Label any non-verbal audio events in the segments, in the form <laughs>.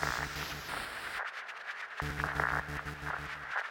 Thank you.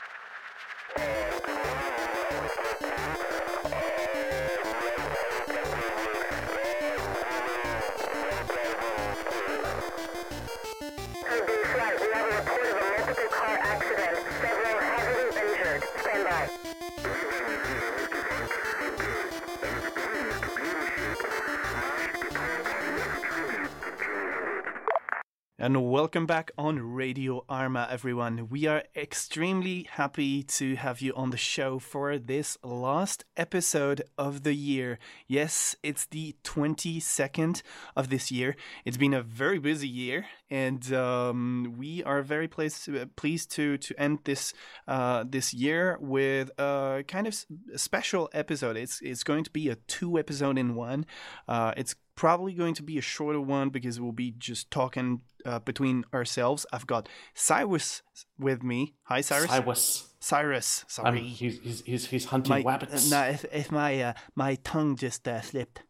And welcome back on Radio Arma, everyone. We are extremely happy to have you on the show for this last episode of the year. Yes, it's the 22nd of this year. It's been a very busy year, and um, we are very pleased, pleased to, to end this uh, this year with a kind of special episode. It's, it's going to be a two episode in one. Uh, it's probably going to be a shorter one because we'll be just talking uh, between ourselves. I've got Syhrus with me. Hi, Syhrus. Syhrus. Syhrus. Sorry. Um, he's, he's, he's, he's hunting my, rabbits. Uh, no, if, if my uh, my tongue just uh, slipped.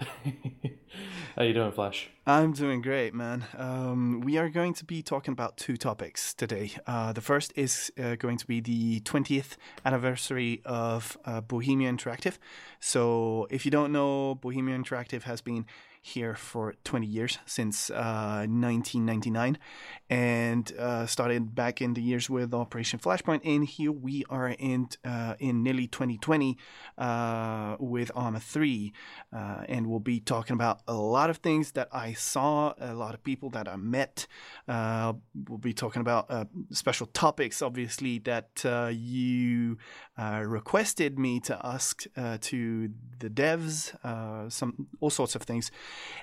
<laughs> How you doing, Flash? I'm doing great, man. Um, we are going to be talking about two topics today. Uh, the first is uh, going to be the 20th anniversary of uh, Bohemia Interactive. So, if you don't know, Bohemia Interactive has been here for 20 years since uh, 1999 and uh, started back in the years with Operation Flashpoint. And here we are in uh, in nearly 2020 uh, with Arma 3, uh, and we'll be talking about a lot of things that I saw, a lot of people that I met. Uh, we'll be talking about special topics, obviously, that you requested me to ask to the devs, some all sorts of things.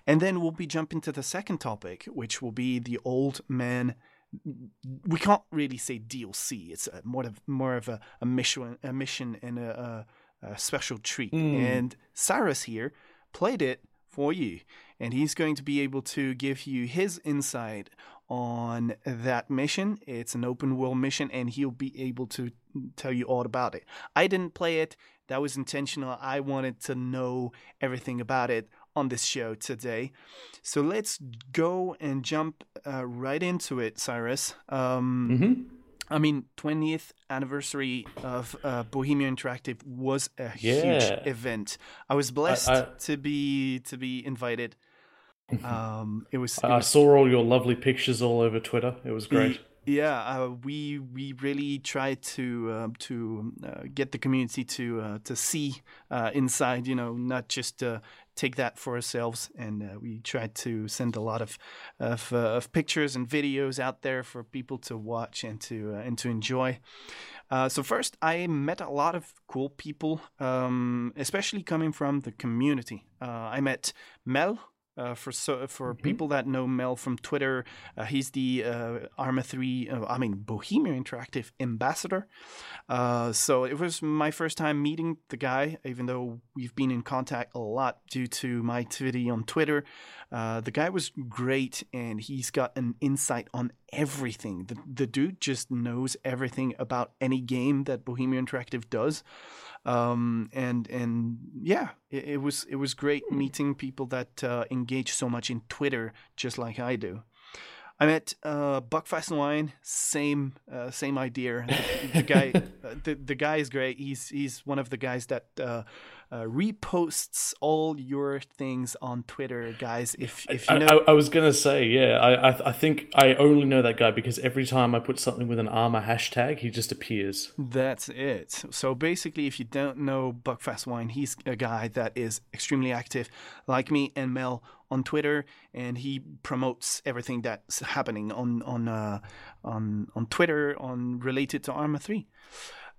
And then we'll be jumping to the second topic, which will be the old man. We can't really say DLC. It's a, more of more of a, a mission, a mission and a, a, a special treat. Mm. And Syhrus here played it for you, and he's going to be able to give you his insight on that mission. It's an open world mission, and he'll be able to tell you all about it. I didn't play it. That was intentional. I wanted to know everything about it on this show today. So let's go and jump uh, right into it, Syhrus. Um, mm-hmm. I mean, 20th anniversary of uh, Bohemia Interactive was a yeah. huge event. I was blessed I, I, to be to be invited. <laughs> Um, it was. It I was, saw all your lovely pictures all over Twitter. It was great. Yeah, uh, we we really tried to uh, to uh, get the community to uh, to see uh, inside. You know, not just take that for ourselves, and uh, we tried to send a lot of of, of, pictures and videos out there for people to watch and to and to enjoy. so first, I met a lot of cool people, um, especially coming from the community. I met Mel, uh, for so, for mm-hmm. people that know Mel from Twitter, uh, he's the uh, Arma 3, uh, I mean, Bohemia Interactive ambassador. Uh, so it was my first time meeting the guy, even though we've been in contact a lot due to my activity on Twitter. Uh, the guy was great and he's got an insight on everything. The, the dude just knows everything about any game that Bohemia Interactive does um, and and yeah, it, it, was it was great hmm. meeting people that uh, engage so much in Twitter, just like I do. I met uh, Buckfast Wine. Same, uh, same idea. The, the guy, <laughs> uh, the, the guy is great. He's he's one of the guys that uh, reposts all your things on Twitter, guys. If if you know, I, I, I was gonna say, yeah, I, I, I think I only know that guy because every time I put something with an Arma hashtag, he just appears. That's it. So basically, if you don't know Buckfast Wine, he's a guy that is extremely active, like me and Mel on Twitter, and he promotes everything that's happening on on uh, on on Twitter on related to Arma Three.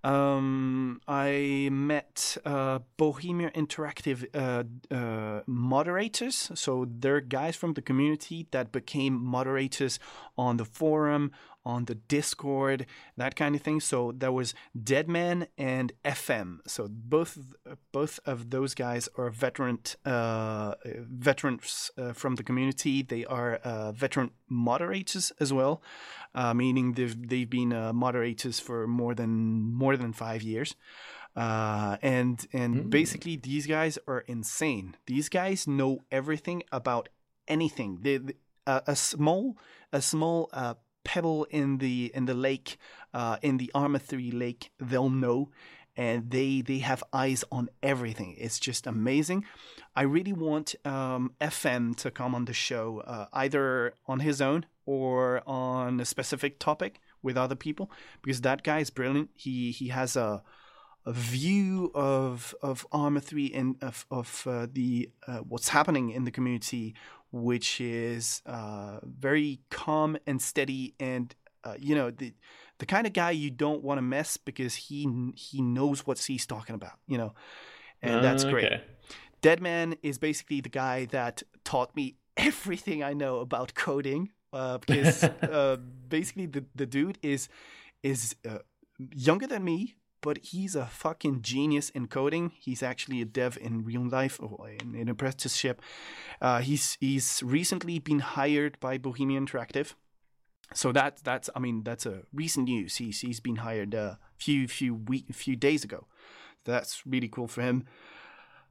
Um, I met uh, Bohemia Interactive uh, uh, moderators. So they're guys from the community that became moderators on the forum, on the Discord, that kind of thing. So there was Deadman and FM. So both both of those guys are veteran uh, veterans uh, from the community. They are uh, veteran moderators as well, uh, meaning they've they've been uh, moderators for more than more than five years. Uh, and and mm-hmm. basically these guys are insane. These guys know everything about anything. They, they a, a small a small uh, pebble in the in the lake uh, in the Arma Three lake, they'll know, and they they have eyes on everything. It's just amazing. I really want um, FM to come on the show, uh, either on his own or on a specific topic with other people, because that guy is brilliant. He he has a a view of of Arma three and of of uh, the uh, what's happening in the community, which is uh, very calm and steady, and uh, you know the the kind of guy you don't want to mess because he he knows what he's talking about, you know, and that's great. Okay. Deadman is basically the guy that taught me <laughs> everything I know about coding. Uh, because <laughs> uh, basically the, the dude is is uh, younger than me, but he's a fucking genius in coding. He's actually a dev in real life or in an apprenticeship. Uh, he's he's recently been hired by Bohemian Interactive. So that that's I mean that's a recent news. He's he's been hired a few few week few days ago. That's really cool for him.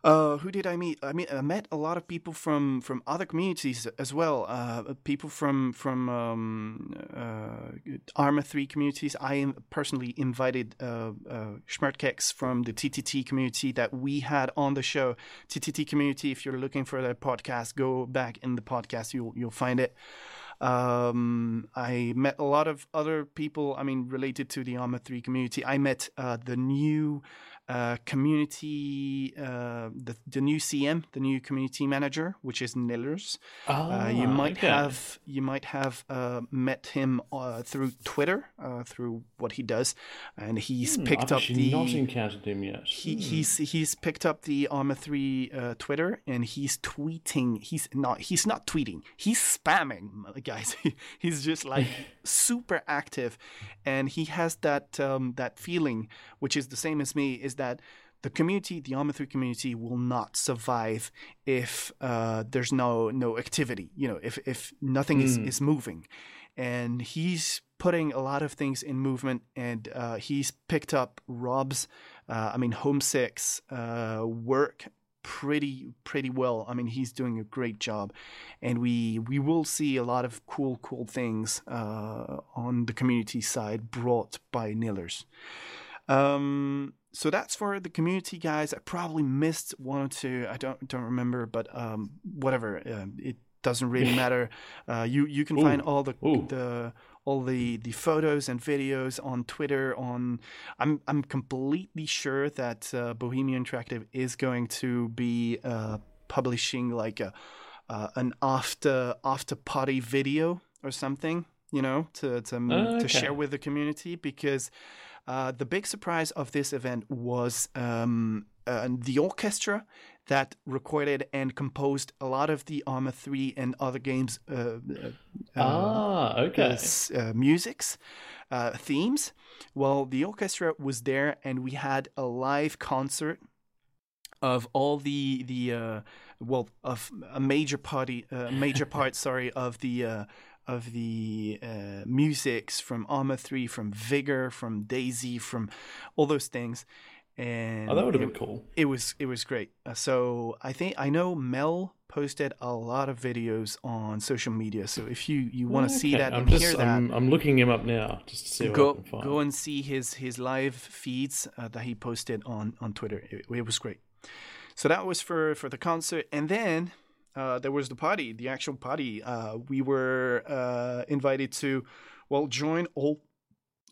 Uh, who did I meet? I mean, I met a lot of people from, from other communities as well. Uh, people from from um, uh, Arma Three communities. I personally invited uh, uh, Schmertkex from the TTT community that we had on the show. TTT community. If you're looking for that podcast, go back in the podcast. You'll you'll find it. Um, I met a lot of other people. I mean, related to the Arma Three community. I met uh, the new uh, community, uh, the, the new CM, the new community manager, which is Nillers. Ah, uh, you might okay. have you might have uh, met him uh, through Twitter, uh, through what he does, and he's Hmm, picked I've up the not encountered him yet. he, Hmm. he's he's picked up the Arma Three uh, Twitter and he's tweeting. He's not he's not tweeting. He's spamming, <laughs> guys. he's just like <laughs> super active, and he has that um, that feeling, which is the same as me, is that the community, the Arma Three community, will not survive if uh, there's no no activity. You know, if if nothing is, Mm. is moving, and he's putting a lot of things in movement, and uh, he's picked up Rob's uh, I mean, Homesick's uh, work pretty pretty well. I mean, he's doing a great job, and we we will see a lot of cool cool things uh, on the community side brought by Nillers. Um, so that's for the community guys. I probably missed one or two. I don't don't remember, but um, whatever. Uh, it doesn't really <laughs> matter. Uh, you you can Ooh. find all the Ooh. the all the the photos and videos on Twitter. On I'm I'm completely sure that uh, Bohemian Interactive is going to be uh, publishing like a uh, an after after party video or something. You know, to to Oh, to share with the community because. Uh, the big surprise of this event was um, uh, the orchestra that recorded and composed a lot of the Arma 3 and other games uh, uh, ah, okay. uh, musics, uh, themes. Well, the orchestra was there, and we had a live concert of all the the uh, well of a major party, uh, major part, <laughs> sorry, of the. Uh, of the uh, musics from Arma 3, from Vigor, from DayZ, from all those things. And Oh, that would have been cool. it was it was great. Uh, so I think I know Mel posted a lot of videos on social media. So if you you want to see that I'm and just, hear that, I'm, I'm looking him up now just to see what I go can find. go and see his his live feeds uh, that he posted on on Twitter. It, it was great. So that was for for the concert, and then uh, there was the party, the actual party. Uh, we were uh, invited to well join all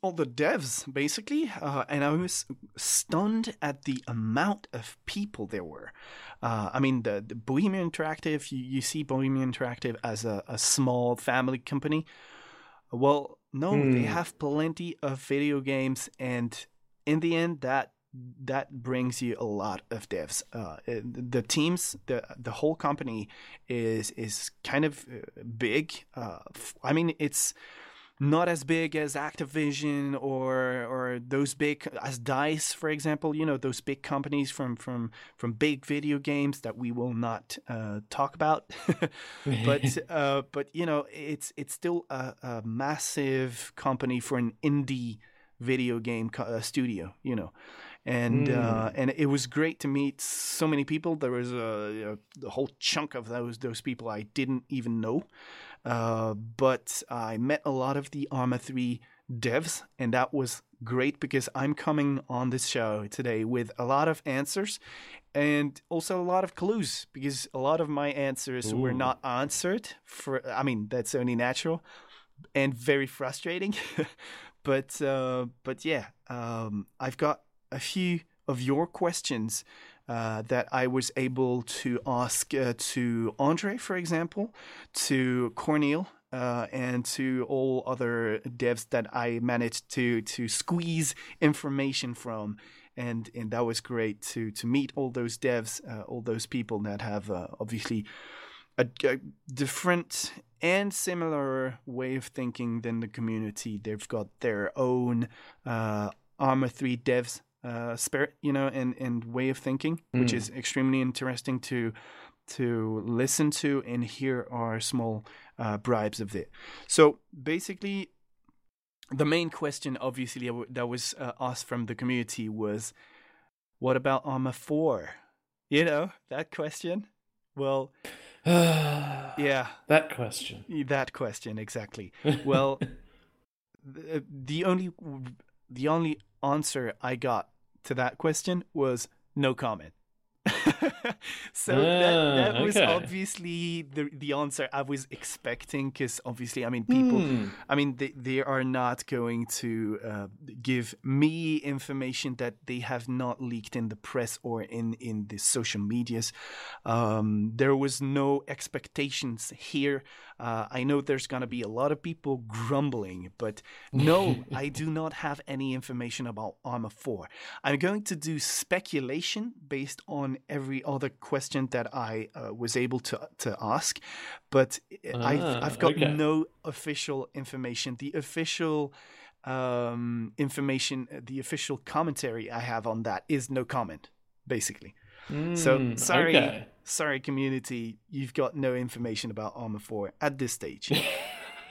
all the devs basically, uh, and I was stunned at the amount of people there were. Uh, I mean, the, the Bohemian Interactive, you, you see Bohemian Interactive as a, a small family company. Well, no, they Hmm. have plenty of video games, and in the end, that that brings you a lot of devs. Uh, the teams, the the whole company is is kind of uh, big. Uh, I mean, it's not as big as Activision or or those big as Dice, for example. You know those big companies from from from big video games that we will not uh, talk about. <laughs> but <laughs> uh, but you know it's it's still a, a massive company for an indie video game co- uh, studio. You know, and uh, and it was great to meet so many people. There was a, a, a whole chunk of those those people I didn't even know, uh, but I met a lot of the Arma three devs, and that was great because I'm coming on this show today with a lot of answers and also a lot of clues because a lot of my answers were not answered for I mean that's only natural and very frustrating. <laughs> But uh, but yeah um, I've got a few of your questions uh, that I was able to ask uh, to Andre, for example, to Korneel, uh, and to all other devs that I managed to to squeeze information from, and and that was great to to meet all those devs, uh, all those people that have uh, obviously a, a different and similar way of thinking than the community. They've got their own uh, Arma three devs uh, spirit, you know, and, and way of thinking, which Mm. is extremely interesting to to listen to and hear our small uh, bribes of it. So basically, the main question, obviously, that was uh, asked from the community was, "What about Arma 4? You know that question. Well, <sighs> yeah, That question. that question exactly. <laughs> Well, the, the only the only answer I got to that question was no comment. <laughs> <laughs> so that, that Ah, was okay. obviously the the answer I was expecting because obviously I mean people Hmm. I mean they, they are not going to uh, give me information that they have not leaked in the press or in in the social medias um, there was no expectations here uh, I know there's going to be a lot of people grumbling, but no, <laughs> I do not have any information about Arma 4. I'm going to do speculation based on every other question that I uh, was able to, to ask, but I've, Ah, I've got okay. no official information. The official um, information, the official commentary I have on that is no comment, basically. So Mm, sorry, okay. sorry, community, you've got no information about Arma Four at this stage.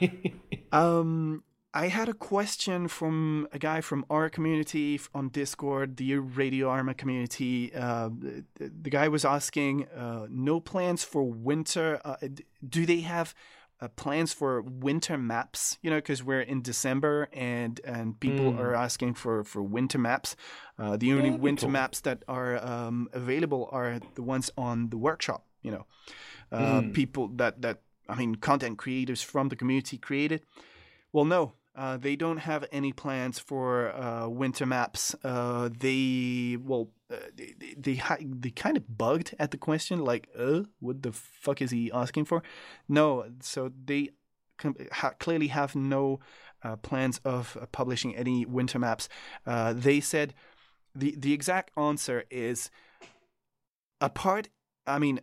<laughs> um, I had a question from a guy from our community on Discord, the Radio Arma community. Uh, the, the guy was asking, uh, no plans for winter. Uh, do they have uh, plans for winter maps? You know, because we're in December and and people Mm. are asking for for winter maps. Uh, the only that'd winter cool. maps that are um, available are the ones on the workshop. You know, uh, Mm. people that that I mean, content creators from the community created. Well, no, uh, they don't have any plans for uh, winter maps. Uh, they well, uh, they they they, kind of bugged at the question, like, uh, what the fuck is he asking for? No, so they ha- clearly have no plans of publishing any winter maps. They said the the exact answer is apart. I mean,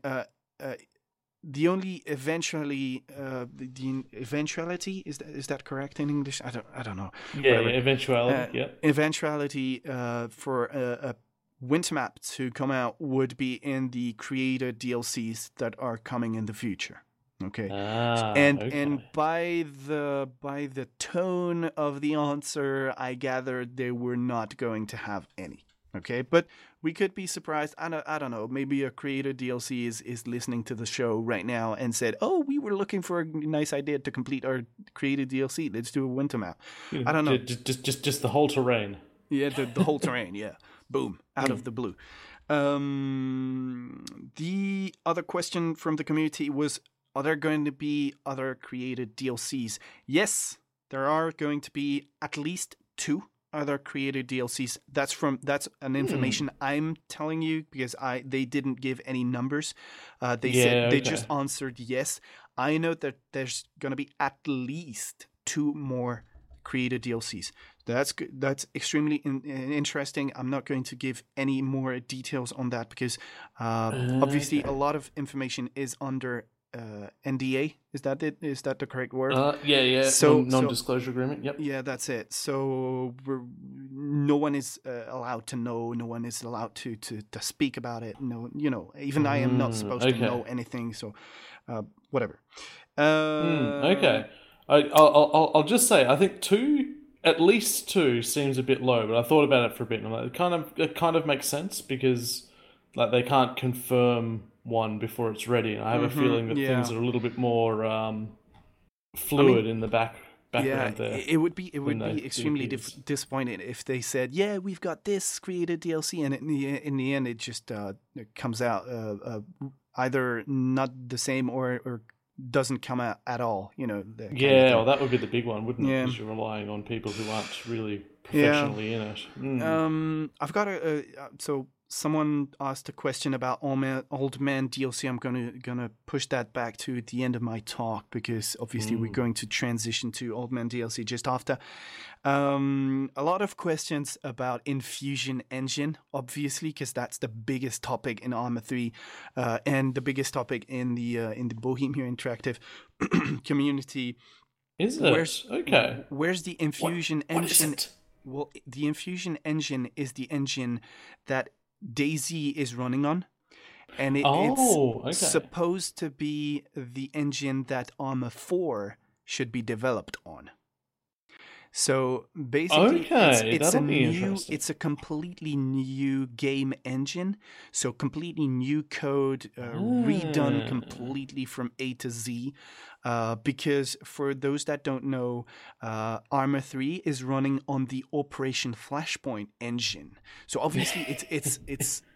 the only eventually uh, the, the eventuality is that is that correct in English? I don't I don't know. yeah, yeah, eventuality. Uh, yep. Eventuality uh, for a, a winter map to come out would be in the creator DLCs that are coming in the future. Okay. Ah, and okay. and by the by the tone of the answer, I gathered they were not going to have any. Okay, but we could be surprised. I don't, I don't know. Maybe a creator DLC is, is listening to the show right now and said, "Oh, we were looking for a nice idea to complete our creator DLC. Let's do a winter map." I don't know. Just, just, just, just the whole terrain. Yeah, the, the whole <laughs> terrain. Yeah, boom, out of the blue. Um, the other question from the community was: Are there going to be other creator DLCs? Yes, there are going to be at least two other creator DLCs. That's from that's an information I'm telling you because I they didn't give any numbers. Uh, they Yeah, said they okay. just answered yes. I know that there's going to be at least two more creator DLCs. That's good. That's extremely in, in- interesting. I'm not going to give any more details on that because uh, obviously a lot of information is under uh, NDA. Is that it? Is that the correct word? Uh, yeah, yeah. So- non- non-disclosure agreement. Yep. yeah, that's it. So we're, no one is uh, allowed to know. No one is allowed to, to to speak about it. No, you know, even I am not Mm, supposed to know anything. So, uh, whatever. Uh, Hmm, okay. I, I'll, I'll, I'll just say, I think two at least two seems a bit low, but I thought about it for a bit, and I'm like, it kind of it kind of makes sense because like they can't confirm one before it's ready. And I have Mhm, a feeling that yeah. things are a little bit more um, fluid in the back yeah, background there. it would be it would be extremely dif- disappointing if they said, "Yeah, we've got this creator DLC," and in the in the end, it just uh, it comes out uh, uh, either not the same or or doesn't come out at all. You know. the yeah, well, that would be the big one, wouldn't Yeah. it? Because you're relying on people who aren't really professionally in it. Mm. Um, I've got a, a uh, so someone asked a question about old man, old man DLC. I'm gonna gonna push that back to the end of my talk because obviously we're Mm. going to transition to old man DLC just after. Um, a lot of questions about Enfusion Engine, obviously, because that's the biggest topic in Arma Three, uh, and the biggest topic in the uh, in the Bohemia Interactive <clears throat> community. Is it? where's- okay. Where's the Enfusion What Engine? Well, the Enfusion engine is the engine that DayZ is running on. And it, Oh, okay. it's supposed to be the engine that Arma 4 should be developed on. So basically, it's, Okay, it's a new, it's a completely new game engine. So completely new code, uh, redone Ah. completely from A to Z. Uh, because for those that don't know, uh, Arma 3 is running on the Operation Flashpoint engine. So obviously, it's it's it's <laughs>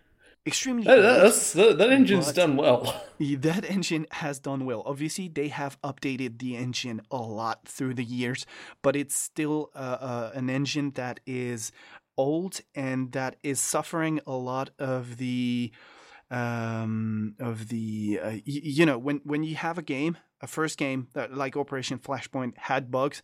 extremely That, that's, that, that engine's done well. That engine has done well. Obviously, they have updated the engine a lot through the years, but it's still uh, uh, an engine that is old and that is suffering a lot of the um of the uh, y- you know when when you have a game a first game that like operation flashpoint had bugs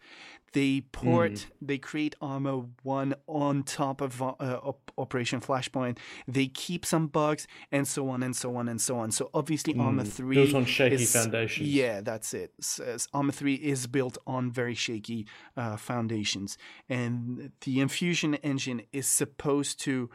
they port they create Arma 1 on top of uh, op- operation flashpoint they keep some bugs and so on and so on and so on so obviously Arma Mm, 3 built on shaky is- foundations. Yeah, that's it. S- s- Arma 3 is built on very shaky uh, foundations. And the Enfusion engine is supposed to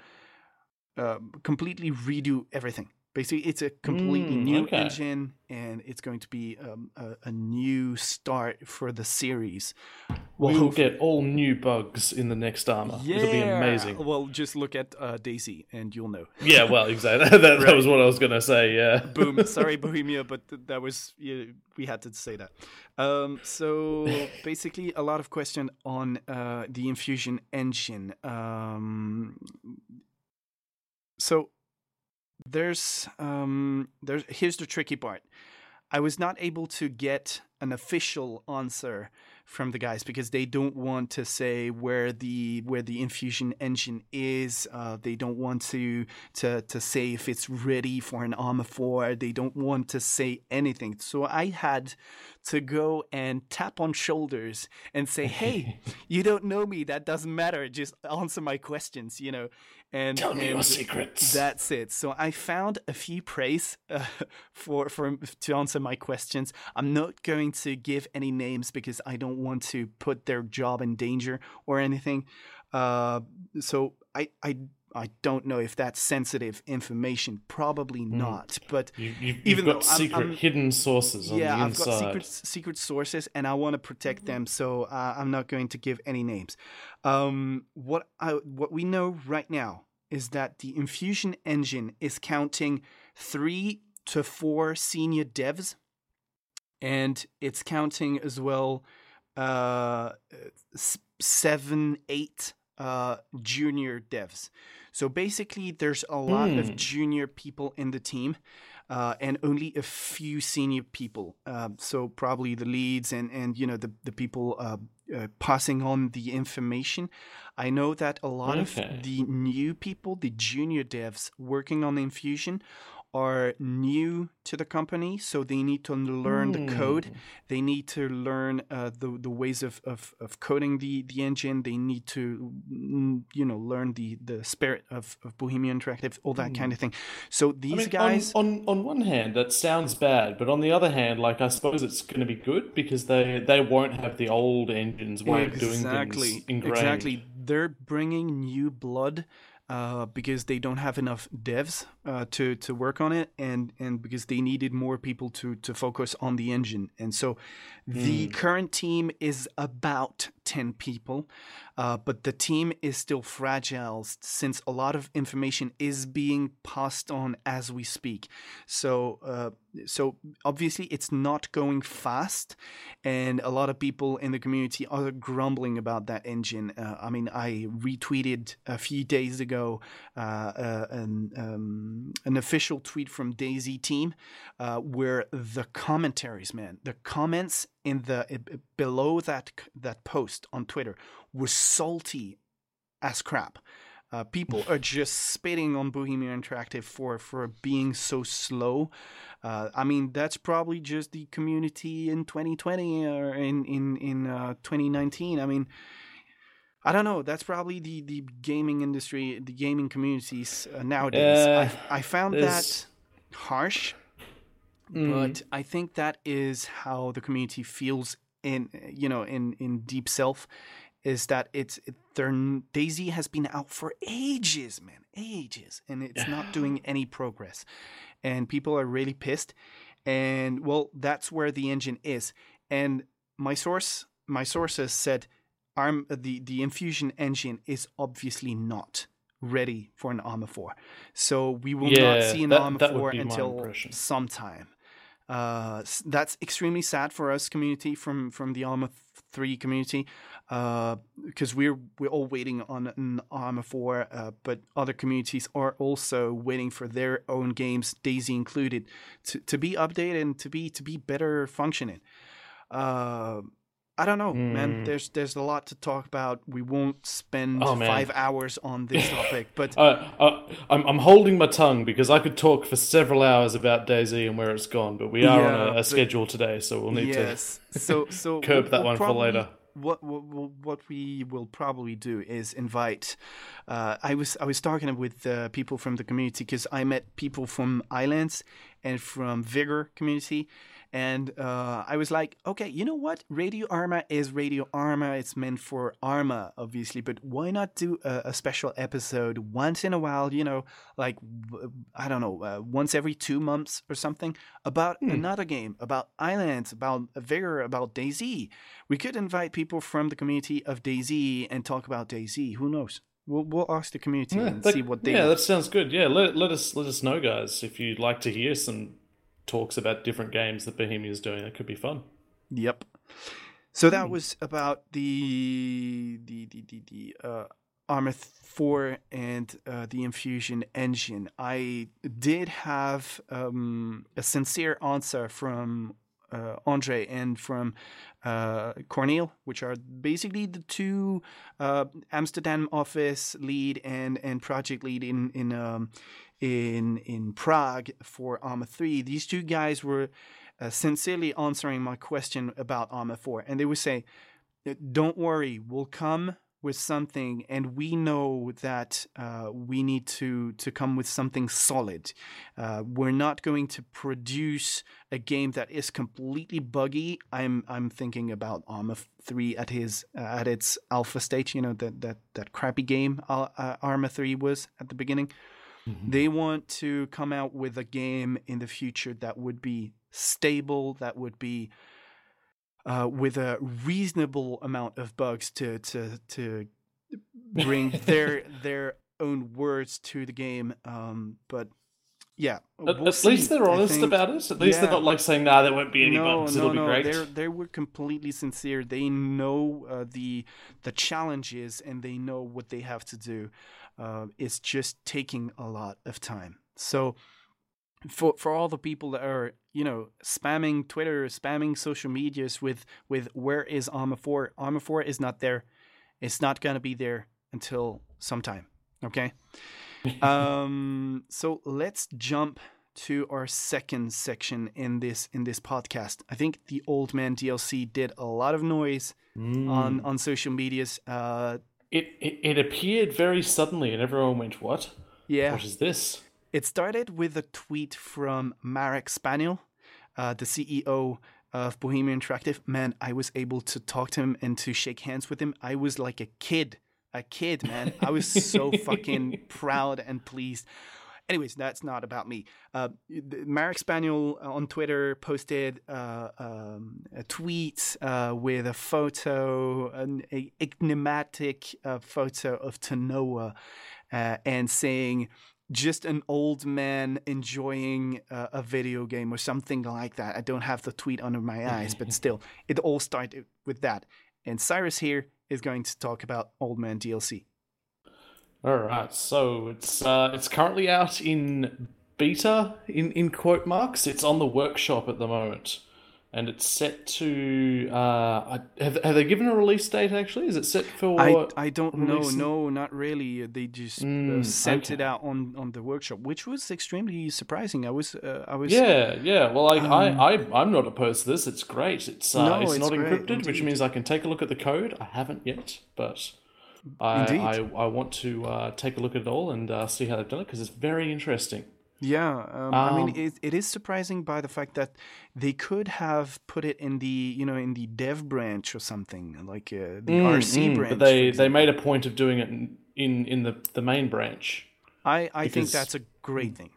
uh, completely redo everything. Basically, it's a completely Mm, new okay. engine, and it's going to be um, a, a new start for the series. we will hopefully- get all new bugs in the next Arma. Yeah. It'll be amazing. Well, just look at uh, DayZ, and you'll know. Yeah, well, exactly. <laughs> that, that Right. was what I was going to say, yeah. <laughs> Boom. <laughs> Sorry, Bohemia, but that was yeah, we had to say that. Um, so basically, a lot of question on uh, the Enfusion engine. Um, so there's um, there's here's the tricky part. I was not able to get an official answer from the guys because they don't want to say where the where the Enfusion engine is. Uh, they don't want to to to say if it's ready for an Arma 4. They don't want to say anything. So I had to go and tap on shoulders and say, "Hey, <laughs> you don't know me. That doesn't matter. Just answer my questions." You know, and Tell me your secrets. That's it. So I found a few praise <laughs> uh, for for to answer my questions. I'm not going to give any names because I don't want to put their job in danger or anything. Uh, so I I I don't know if that's sensitive information. Probably not. But You, you've, Even you've got though I'm- secret I'm- hidden sources on yeah, the I've inside. got secret secret sources, and I want to protect them. So uh, I'm not going to give any names. Um, what I what we know right now is that the Enfusion engine is counting three to four senior devs, and it's counting as well uh, seven, eight uh, junior devs. So basically, there's a lot Hmm. of junior people in the team. Uh, and only a few senior people. Uh, so probably the leads and, and you know the the people uh, uh, passing on the information. I know that a lot Okay. of the new people, the junior devs working on Enfusion, are new to the company, so they need to learn the code. Hmm. They need to learn uh, the the ways of, of, of coding the, the engine. They need to mm, you know learn the, the spirit of, of Bohemian Interactive, all that kind of thing. So these Hmm. I mean, guys, on, on on one hand, that sounds bad, but on the other hand, like I suppose it's going to be good because they they won't have the old engines way of doing things ingrained. exactly. They're bringing new blood. Uh, because they don't have enough devs uh, to to work on it, and and because they needed more people to to focus on the engine, and so the Hmm. current team is about 10 people, uh, but the team is still fragile since a lot of information is being passed on as we speak. So, uh, so obviously it's not going fast, and a lot of people in the community are grumbling about that engine. Uh, I mean, I retweeted a few days ago uh, uh, an, um, an official tweet from DayZ Team uh, where the commentaries, man, the comments in the below that that post on Twitter were salty as crap. Uh, people are <laughs> just spitting on Bohemia Interactive for for being so slow. Uh, I mean, that's probably just the community in 2020 or in in in uh, 2019. I mean, I don't know. That's probably the the gaming industry, the gaming communities uh, nowadays. Uh, I, I found that harsh, Mm. but I think that is how the community feels in you know in in deep self is that it's it, their DayZ has been out for ages, man, ages, and it's not <sighs> doing any progress, and people are really pissed, and well, that's where the engine is, and my source, my sources said, ARM the the Enfusion engine is obviously not ready for an Arma 4, so we will not see an that- Arma that 4 until sometime. Uh, that's extremely sad for us community from from the Arma three community, because we're we're all waiting on an Arma four, uh, but other communities are also waiting for their own games, DayZ included, to, to be updated and to be to be better functioning. I don't know, man. Hmm. There's there's a lot to talk about. We won't spend Oh, five hours on this <laughs> topic, but Uh, uh, I'm, I'm holding my tongue because I could talk for several hours about DayZ and where it's gone, but we are Yeah, on a, a schedule today, so we'll need yes. So so <laughs> curb we'll- that we'll one for later. What, what what we will probably do is invite. Uh, I was I was talking with uh, people from the community because I met people from Ylands and from Vigor community, and uh, I was like, okay, you know what? Radio Arma is Radio Arma. It's meant for Arma, obviously, but why not do a, a special episode once in a while? You know, like I don't know, uh, once every two months or something about another game, about Ylands, about Vigor, about DayZ. We could invite people from the community of DayZ and talk about DayZ. Who knows? We'll, we'll ask the community Yeah, and that, see what they yeah, want. that sounds good. Yeah, let, let us let us know, guys, if you'd like to hear some talks about different games that Bohemia is doing. That could be fun. Yep. So that was about the the the the, the uh, Arma Four and uh, the Enfusion engine. I did have um, a sincere answer from uh, Andre and from uh, Korneel, which are basically the two uh, Amsterdam office lead and and project lead in in um, in in Prague for Arma Three. These two guys were uh, sincerely answering my question about Arma 4. And they would say, Don't worry, we'll come with something, and we know that uh, we need to, to come with something solid. Uh, we're not going to produce a game that is completely buggy. I'm I'm thinking about Arma 3 at his uh, at its alpha stage, you know, that, that, that crappy game uh, uh, Arma 3 was at the beginning. They want to come out with a game in the future that would be stable, that would be uh, with a reasonable amount of bugs to to to bring <laughs> their their own words to the game. Um, but yeah, At, we'll at see, least they're honest about it. At least they're not like saying, "Nah, there won't be any no, bugs. no, It'll no. be great." They're, they were completely sincere. They know uh, the the challenges and they know what they have to do. Uh, it's just taking a lot of time. So for for all the people that are you know spamming Twitter, spamming social medias with with where is Arma Four? Arma Four is not there. It's not gonna be there until sometime. Okay. <laughs> um. So let's jump to our second section in this in this podcast. I think the Old Man DLC did a lot of noise Mm. on on social medias. Uh. it, it it appeared very suddenly, and everyone went, "What? Yeah. What is this?" It started with a tweet from Marek Španěl, uh, the CEO of Bohemian Interactive. Man, I was able to talk to him and to shake hands with him. I was like a kid, a kid, man. I was so <laughs> fucking proud and pleased. anyways, that's not about me. Uh, Marek Španěl on Twitter posted uh, um, a tweet uh, with a photo, an a enigmatic uh, photo of Tanoa, uh, and saying just an old man enjoying uh, a video game or something like that. I don't have the tweet under my eyes, but <laughs> still, it all started with that. And Syhrus here is going to talk about Old Man DLC. All right, so it's uh, it's currently out in beta in in quote marks. It's on the workshop at the moment, and it's set to. Uh, have have they given a release date? Actually, is it set for? I, I don't know. No, not really. They just uh, Mm, sent it out on, on the workshop, which was extremely surprising. I was uh, I was Yeah, yeah. Well, I, Um, I, I, I'm not opposed to this. It's great. It's uh, No, it's, it's not great, encrypted, which means I can take a look at the code. I haven't yet, but I, I, I want to uh, take a look at it all and uh, see how they've done it because it's very interesting. Yeah, um, I mean, Um, it, it is surprising by the fact that they could have put it in the you know in the dev branch or something like uh, the Mm, RC mm, branch. but they, they made a point of doing it in in, in the, the main branch. I I think that's a great thing.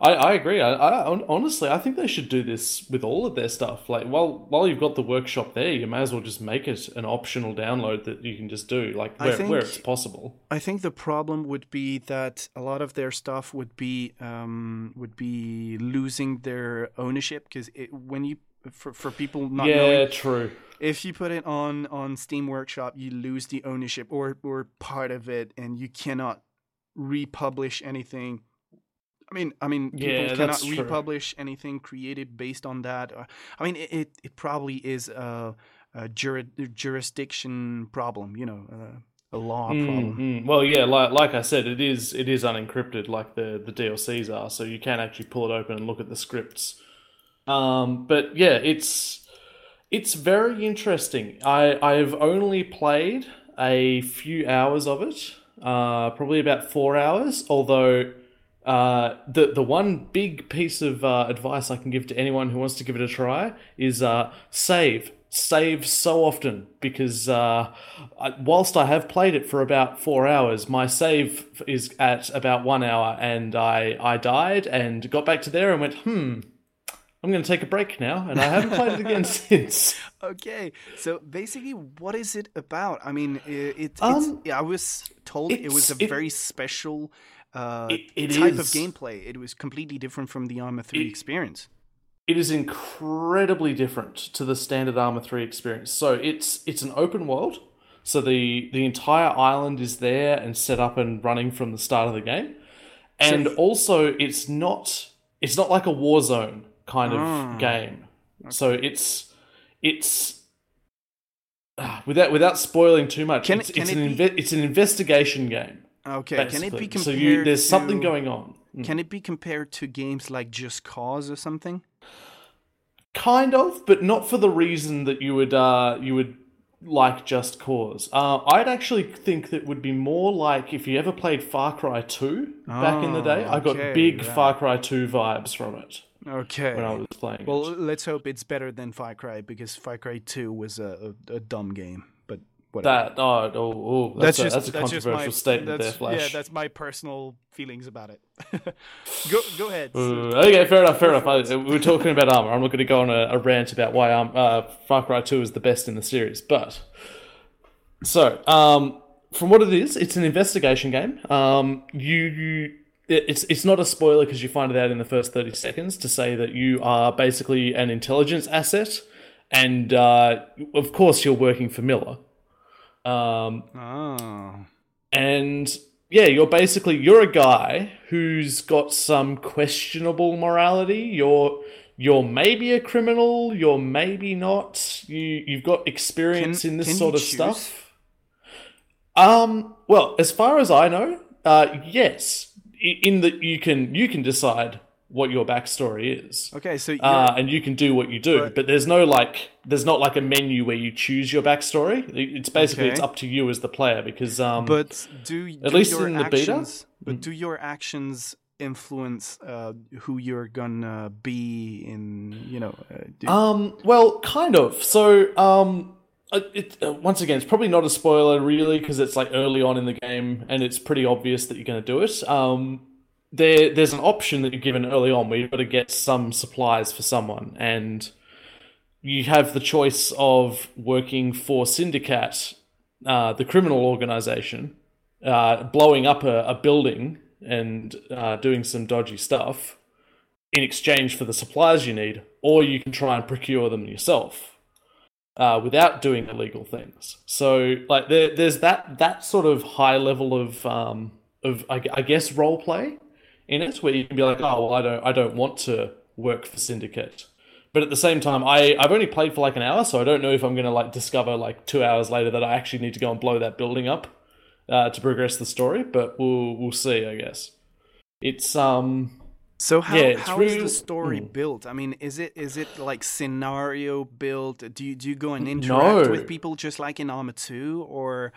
I, I agree. I, I honestly, I think they should do this with all of their stuff. Like, while while you've got the workshop there, you may as well just make it an optional download that you can just do, like where, think- where it's possible. I think the problem would be that a lot of their stuff would be um, would be losing their ownership because when you for for people not yeah, knowing true. if you put it on on Steam Workshop, you lose the ownership or or part of it, and you cannot republish anything. I mean, I mean, people Yeah, cannot true. republish anything created based on that. I mean, it it, probably is a, a juri- jurisdiction problem, you know, uh, a law Mm, problem. mm. Well, yeah, like like I said, it is it is unencrypted, like the the DLCs are, so you can actually pull it open and look at the scripts. Um, but yeah, it's it's very interesting. I I've only played a few hours of it, uh, probably about four hours. Although uh, the the one big piece of uh, advice I can give to anyone who wants to give it a try is uh, save. Save so often because uh, I, whilst I have played it for about four hours, my save is at about one hour, and I I died and got back to there and went, hmm, I'm going to take a break now, and I haven't played it again <laughs> since. Okay, so basically, what is it about? I mean, i- it, it's, Um, I was told it was a it- very special uh, It- it type of gameplay. It was completely different from the Arma 3 It- experience. it is incredibly different to the standard Arma 3 experience. So it's it's an open world. So the the entire island is there and set up and running from the start of the game. And also it's not it's not like a war zone kind of Ah. game. So it's it's ah, without without spoiling too much. Can it's, can it's it an be- inve- it's an investigation game. Okay, Basically. can it be compared so you, there's to, something going on. Mm. Can it be compared to games like Just Cause or something? Kind of, but not for the reason that you would uh, you would like Just Cause. Uh, I'd actually think that would be more like if you ever played Far Cry Two back in the day. Oh, I got okay, big right. Far Cry Two vibes from it Okay. when I was playing. well, it. let's hope it's better than Far Cry because Far Cry 2 was a, a, a dumb game. Whatever. that oh, oh, oh that's, a, that's a just controversial my, statement that's, there, Flash. Yeah, that's my personal feelings about it. <laughs> go go ahead. Uh, okay, fair enough, fair enough. I, we are talking about Arma. I'm not going to go on a, a rant about why um, uh, Far Cry 2 is the best in the series, but so um, from what it is, it's an investigation game. Um, you, you it's it's not a spoiler because you find it out in the first 30 seconds to say that you are basically an intelligence asset, and uh, of course you're working for Miller. Um, Oh. and yeah, you're basically you're a guy who's got some questionable morality. You're you're maybe a criminal. You're maybe not. You you've got experience Can- in this sort of choose? stuff. Um. Well, as far as I know, uh, yes. In that you can you can decide what your backstory is. Okay, so Uh, and you can do what you do, But- but there's no like, there's not like a menu where you choose your backstory. It's basically it's up to you as the player because um, but do, do least your in the beta? Mm. but do your actions influence uh, who you're gonna be in? You know, uh, do, Um, well, kind of. So, um, uh, it, uh, once again, it's probably not a spoiler really because it's like early on in the game and it's pretty obvious that you're going to do it. Um, there there's an option that you're given early on where you've got to get some supplies for someone, and you have the choice of working for Syndikat, uh, the criminal organization, uh, blowing up a, a building and uh, doing some dodgy stuff in exchange for the supplies you need, or you can try and procure them yourself uh, without doing illegal things. So, like, there, there's that that sort of high level of um, of I, I guess role play in it, where you can be like, oh, well, I don't I don't want to work for Syndikat. But at the same time, I, I've only played for like an hour, so I don't know if I'm going to like discover like two hours later that I actually need to go and blow that building up uh, to progress the story. But we'll we'll see, I guess. It's um so how Yeah, how is the story mm. built? I mean, is it is it like scenario built? Do you do you go and interact No. with people just like in Arma 2 or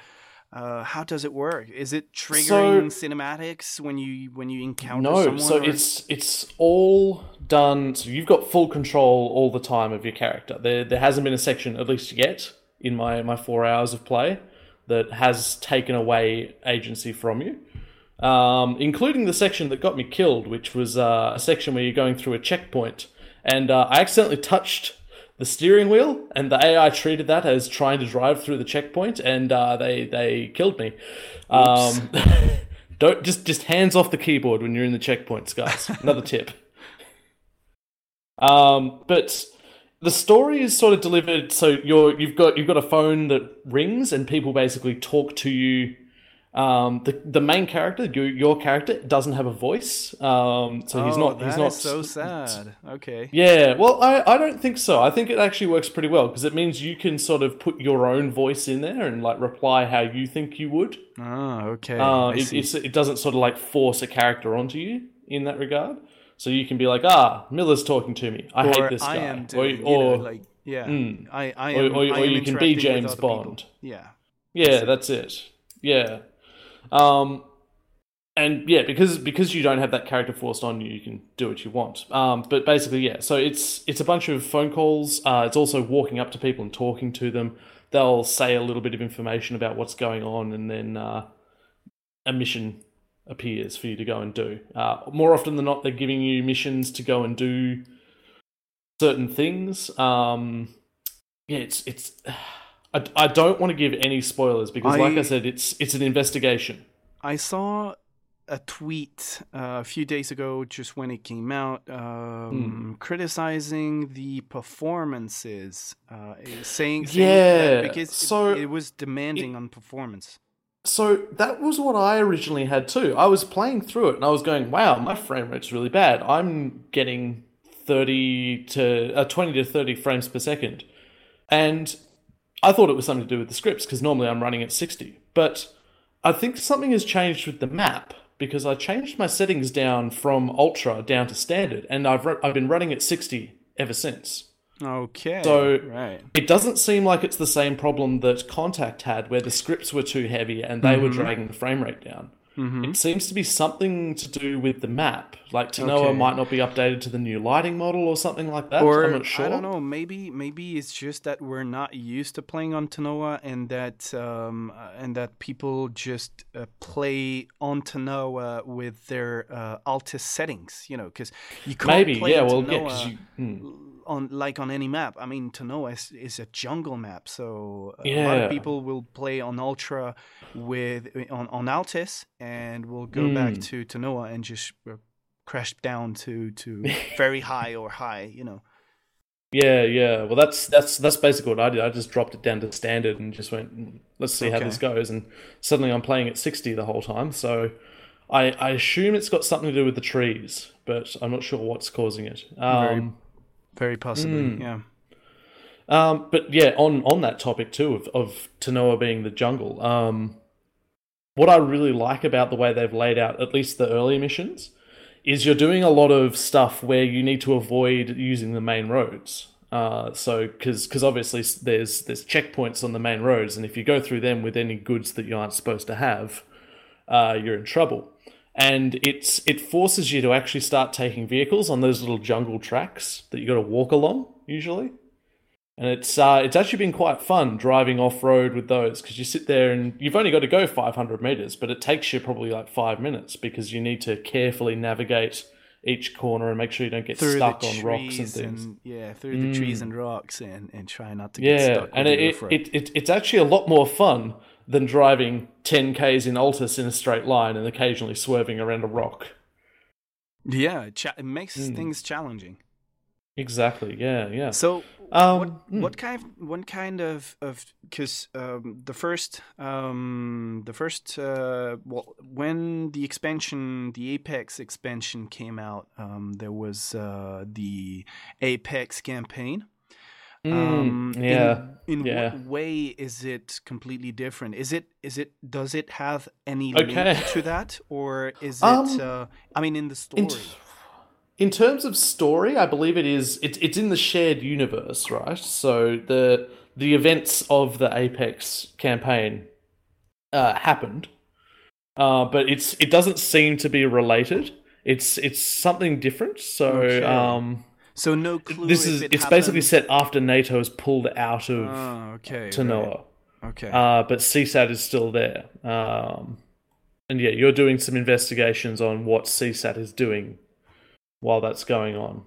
uh, how does it work? Is it triggering cinematics when you when you encounter no, someone? so or- it's it's all done. So you've got full control all the time of your character. There there hasn't been a section, at least yet, in my my four hours of play, that has taken away agency from you. um, including the section that got me killed, which was uh, a section where you're going through a checkpoint. And uh, I accidentally touched the steering wheel, and the AI treated that as trying to drive through the checkpoint, and uh, they they killed me. Um, <laughs> don't just just hands off the keyboard when you're in the checkpoints, guys. <laughs> Another tip. Um, but the story is sort of delivered so you're you've got you've got a phone that rings and people basically talk to you um, the the main character your, your character doesn't have a voice um, so he's Oh, not he's not so sad. Okay. yeah well I, I don't think so i think it actually works pretty well because it means you can sort of put your own voice in there and like reply how you think you would Ah, okay. uh, it, it's, it doesn't sort of like force a character onto you in that regard so you can be like ah miller's talking to me i or hate this guy I am or, doing, or you know, like yeah. Mm. I I Or- am, or- I or am you can be James other people. Bond. Yeah. Yeah, that's it. Yeah. Um and yeah, because because you don't have that character forced on you, you can do what you want. Um but basically, yeah. So it's it's a bunch of phone calls. Uh it's also walking up to people and talking to them. They'll say a little bit of information about what's going on and then uh a mission appears for you to go and do. Uh more often than not they're giving you missions to go and do certain things. Um yeah, it's it's I, I don't want to give any spoilers because, like I- I said, it's it's an investigation. I saw a tweet uh, a few days ago, just when it came out, um, criticizing the performances, uh, saying, saying Yeah, that because so it, was demanding on performance. So that was what I originally had too. I was playing through it and I was going, "Wow, my frame rate's really bad. I'm getting thirty to uh, twenty to thirty frames per second. and I thought it was something to do with the scripts because normally I'm running at sixty, but I think something has changed with the map because I changed my settings down from ultra down to standard, and I've I've been running at sixty ever since. Okay. So- right. It doesn't seem like it's the same problem that Contact had, where the scripts were too heavy and they were mm-hmm. dragging the frame rate down. It seems to be something to do with the map. Like Tanoa Okay. might not be updated to the new lighting model or something like that. Or I'm not sure. I don't know. Maybe maybe it's just that we're not used to playing on Tanoa, and that um, uh, and that people just uh, play on Tanoa with their uh, Altis settings. You know, because you can't Maybe, play yeah. Well, yeah, Tanoa because you. hmm. On like on any map. I mean, Tanoa is, is a jungle map, so a lot of people will play on Ultra with on on Altis, and will go back Mm. to Tanoa and just uh, crash down to to <laughs> very high or high. You know. Yeah, yeah. Well, that's that's that's basically what I did. I just dropped it down to standard and just went, "Mm, let's see how this goes. And suddenly I'm playing at 60 the whole time. So I, I assume it's got something to do with the trees, but I'm not sure what's causing it. Um, Very possibly, Mm. yeah. Um, but yeah, on on that topic too of of Tanoa being the jungle. Um, what I really like about the way they've laid out at least the early missions is you're doing a lot of stuff where you need to avoid using the main roads. Uh, so because because obviously there's there's checkpoints on the main roads, and if you go through them with any goods that you aren't supposed to have, uh, you're in trouble. And it's it forces you to actually start taking vehicles on those little jungle tracks that you got to walk along usually. and it's uh, it's actually been quite fun driving off road with those because you sit there and you've only got to go 500 meters, but it takes you probably like five minutes because you need to carefully navigate each corner and make sure you don't get through stuck on rocks and things. and yeah, through the trees and rocks, and and try not to get yeah, stuck. and it, it, it, it it's actually a lot more fun than driving 10 k's in Altis in a straight line and occasionally swerving around a rock. yeah, it, cha- it makes Mm. things challenging. Exactly. Yeah. Yeah. So Um, what hmm. what kind of what kind of of because um, the first um, the first uh, well, when the expansion the Apex expansion came out um, there was uh, the Apex campaign. Mm, Um, in- yeah. In, yeah. what way is it completely different? Is it is it does it have any Okay. link to that or is it? Um, uh, I mean, in the story. In, in terms of story, I believe it is. It's it's in the shared universe, right? So the the events of the Apex campaign uh, happened, uh, but it's it doesn't seem to be related. It's it's something different. So Okay. um, so no clue. this is it it's basically set after NATO has pulled out of Oh, okay. Tanoa. right. Okay. Uh, but CSAT is still there. Um, and yeah, you're doing some investigations on what CSAT is doing while that's going on.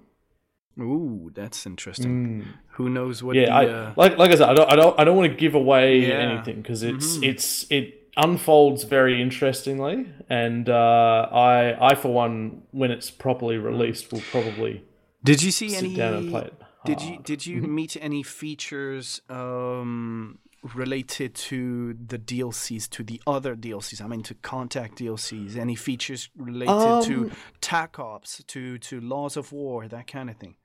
Ooh, that's interesting. Mm. Who knows what? Yeah, the, I, uh, like like I said, I don't I don't, I don't want to give away Yeah. anything because it's Mhm. it's it unfolds very interestingly, and uh, I I for one, when it's properly released, will probably did you see sit any? down and play it. Did you did you Mm-hmm. <laughs> meet any features um, related to the DLCs, to the other DLCs? I mean, to Contact DLCs. Any features related to Um, TAC Ops, to to Laws of War, that kind of thing?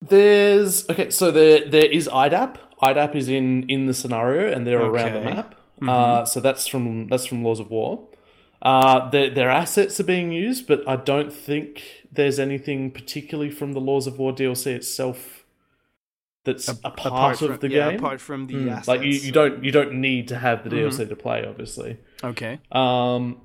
There's okay, so there there is IDAP. IDAP is in in the scenario, and they're around the Okay. map. Uh, so that's from that's from Laws of War. Uh, their their assets are being used, but I don't think there's anything particularly from the Laws of War DLC itself that's a, part from, of the yeah, game. apart from the Mm, like you, you don't you don't need to have the Mhm. DLC to play, obviously. Okay. Um,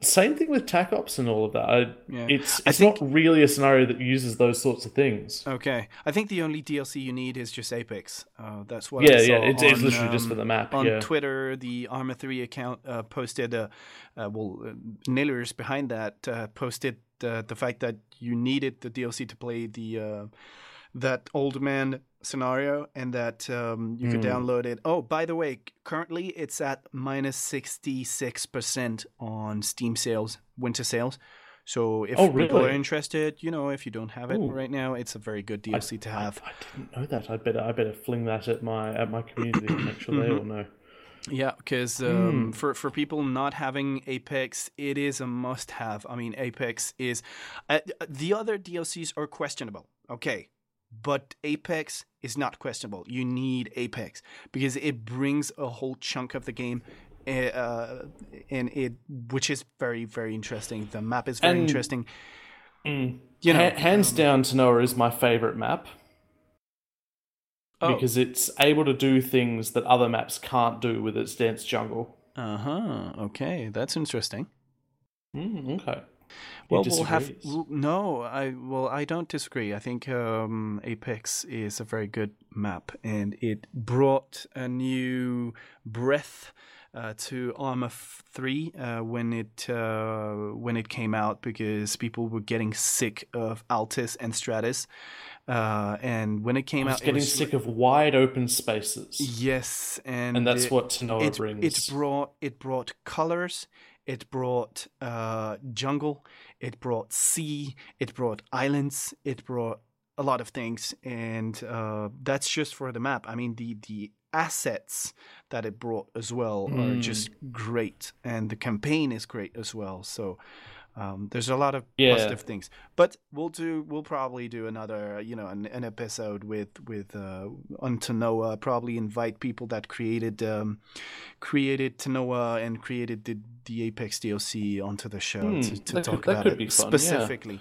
same thing with TAC Ops and all of that. I, Yeah. It's it's think- not really a scenario that uses those sorts of things. Okay. I think the only DLC you need is just Apex. Uh, that's what I Yeah, yeah, it's, it's on, literally just um, for the map. on yeah. Twitter, the Arma 3 account uh, posted, uh, uh, well, uh, Nillers behind that uh, posted uh, the fact that you needed the DLC to play the uh, that old man scenario and that um, you could Hmm. download it. Oh, by the way, currently it's at minus 66% on Steam sales, winter sales. So if Oh, people are interested, you know, if you don't have it Ooh. right now, it's a very good DLC to have. I, I didn't know that. I better I better fling that at my at my community and make sure they <clears throat> all know. Yeah, because um, for for people not having Apex, it is a must-have. I mean, Apex is uh, the other DLCs are questionable. Okay, but Apex is not questionable. You need Apex because it brings a whole chunk of the game. Uh, and it, which is very, very interesting. The map is very And- interesting. Mm. You know, Ha- hands down, Tanoa is my favorite map Oh. because it's able to do things that other maps can't do with its dense jungle. Uh huh. Okay, that's interesting. Mm, okay. Well, we'll have no. I well, I don't disagree. I think um, Apex is a very good map, and it brought a new breath uh, to Arma Three uh, when it uh, when it came out because people were getting sick of Altis and Stratis, uh, and when it came out, it getting was- sick of wide open spaces, Yes, and and that's it- what Tanoa it, brings. it brought it brought colors it brought uh, jungle it brought sea it brought islands it brought a lot of things. And uh, that's just for the map. I mean the the assets that it brought as well are Mm. just great and the campaign is great as well so um, there's a lot of Yeah. positive things but we'll do we'll probably do another you know an, an episode with with uh, on Tanoa probably invite people that created um, created Tanoa and created the, the Apex DLC onto the show Hmm, to, to talk could- about it fun, yeah. specifically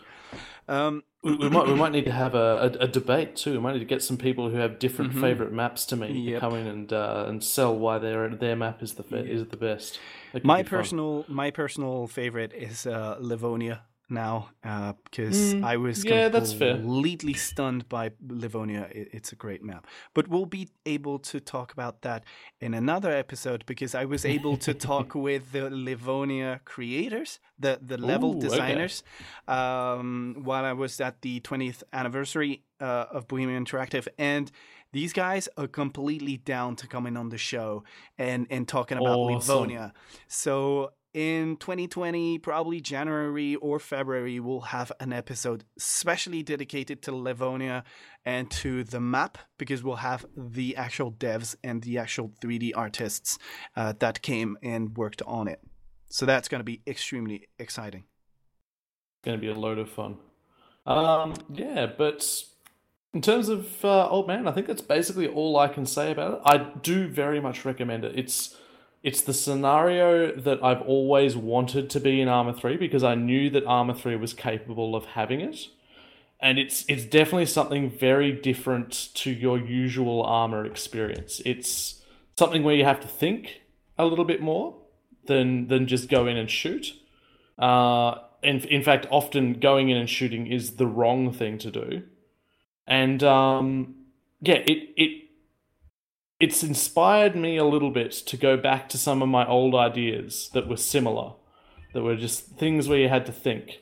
um, we, we might we might need to have a, a, a debate too. We might need to get some people who have different Mhm. favorite maps to me Yep. to come in and uh, and sell why their their map is the fe- is the best. My be fun. personal my personal favorite is uh, Livonia now uh, because Mm, I was yeah, that's fair. completely stunned by Livonia. It, it's a great map, but we'll be able to talk about that in another episode because I was able to <laughs> talk with the Livonia creators, the the level Ooh, okay. designers, um, while I was at the 20th anniversary uh, of Bohemian Interactive, and these guys are completely down to coming on the show and and talking about Awesome. Livonia. So in 2020, probably January or February, we'll have an episode specially dedicated to Livonia and to the map because we'll have the actual devs and the actual 3D artists uh, that came and worked on it. So that's going to be extremely exciting. going to be a load of fun. Um, yeah, but in terms of uh, Old Man, I think that's basically all I can say about it. I do very much recommend it. It's it's the scenario that I've always wanted to be in Arma 3 because I knew that Arma 3 was capable of having it. And it's it's definitely something very different to your usual Arma experience. It's something where you have to think a little bit more than than just go in and shoot. Uh, in, in fact, often going in and shooting is the wrong thing to do. And um, yeah, it, it it's inspired me a little bit to go back to some of my old ideas that were similar, that were just things where you had to think.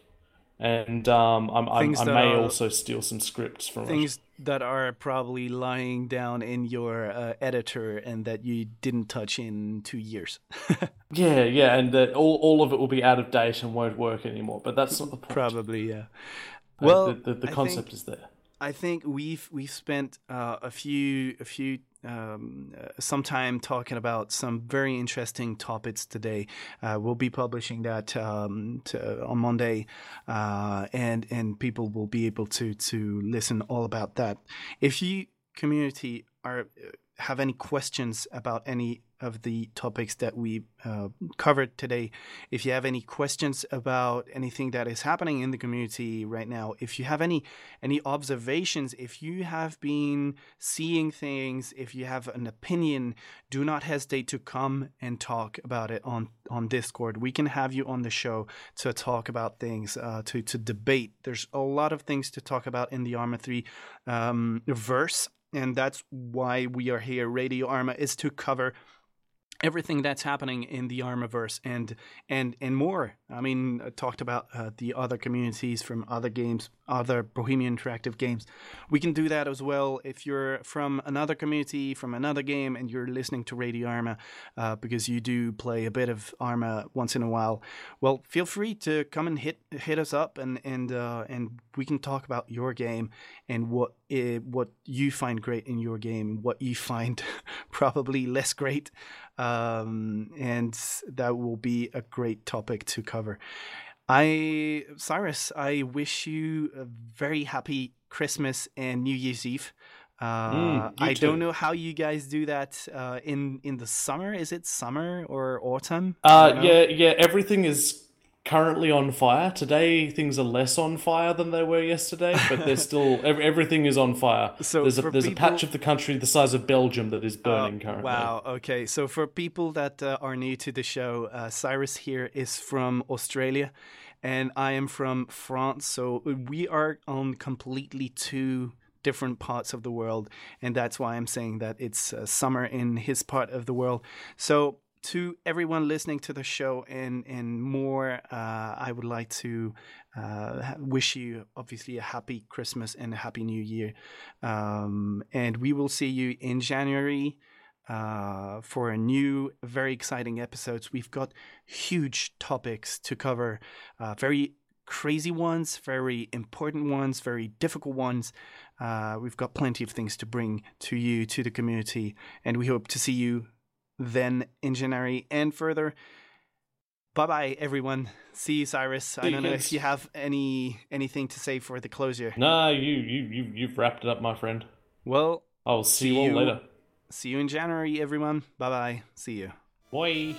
And um, I'm, I'm, I may are- also steal some scripts from it. Things that are probably lying down in your uh, editor and that you didn't touch in two years. <laughs> Yeah, yeah, and that all, all of it will be out of date and won't work anymore. But that's not the point. probably, yeah. Uh, Well, the, the, the concept think- is there. I think we've we've spent uh, a few a few um, talking about some very interesting topics today. Uh, we'll be publishing that um, to, on Monday, uh, and and people will be able to to listen all about that. If you community are uh, have any questions about any of the topics that we uh, covered today, if you have any questions about anything that is happening in the community right now, if you have any any observations, if you have been seeing things, if you have an opinion, do not hesitate to come and talk about it on on Discord. We can have you on the show to talk about things, uh, to to debate. There's a lot of things to talk about in the Arma Three um, verse, and that's why we are here. Radio Arma is to cover everything that's happening in the Armaverse and and and more. I mean, I talked about uh, the other communities from other games, other Bohemian Interactive games. We can do that as well if you're from another community, from another game, and you're listening to Radio Arma uh, because you do play a bit of Arma once in a while. Well, feel free to come and hit hit us up, and and uh, and we can talk about your game and what i what you find great in your game, what you find <laughs> probably less great um, and that will be a great topic to cover. I, Syhrus, I wish you a very happy Christmas and New Year's Eve. Uh, Mm, I too. don't know how you guys do that uh, in in the summer. Is it summer or autumn? Uh, yeah, yeah. Everything is currently on fire. Today, things are less on fire than they were yesterday, but they're <laughs> still. ev- Everything is on fire. So there's a there's a patch of the country the size of Belgium that is Uh, burning currently. Wow. Okay. So for people that uh, are new to the show, uh, Syhrus here is from Australia, and I am from France. So we are on completely two different parts of the world, and that's why I'm saying that it's uh, summer in his part of the world. So to everyone listening to the show and and more, uh, I would like to uh, wish you obviously a happy Christmas and a happy New Year. Um, and we will see you in January uh, for a new, very exciting episodes. We've got huge topics to cover, uh, very crazy ones, very important ones, very difficult ones. Uh, we've got plenty of things to bring to you, to the community, and we hope to see you then in January and further. Bye bye, everyone. See you, Syhrus. I don't know if you have any anything to say for the closure. Nah, you you you you've wrapped it up, my friend. Well, I'll see, See you all later. see you in January, everyone. Bye bye. See you. Bye.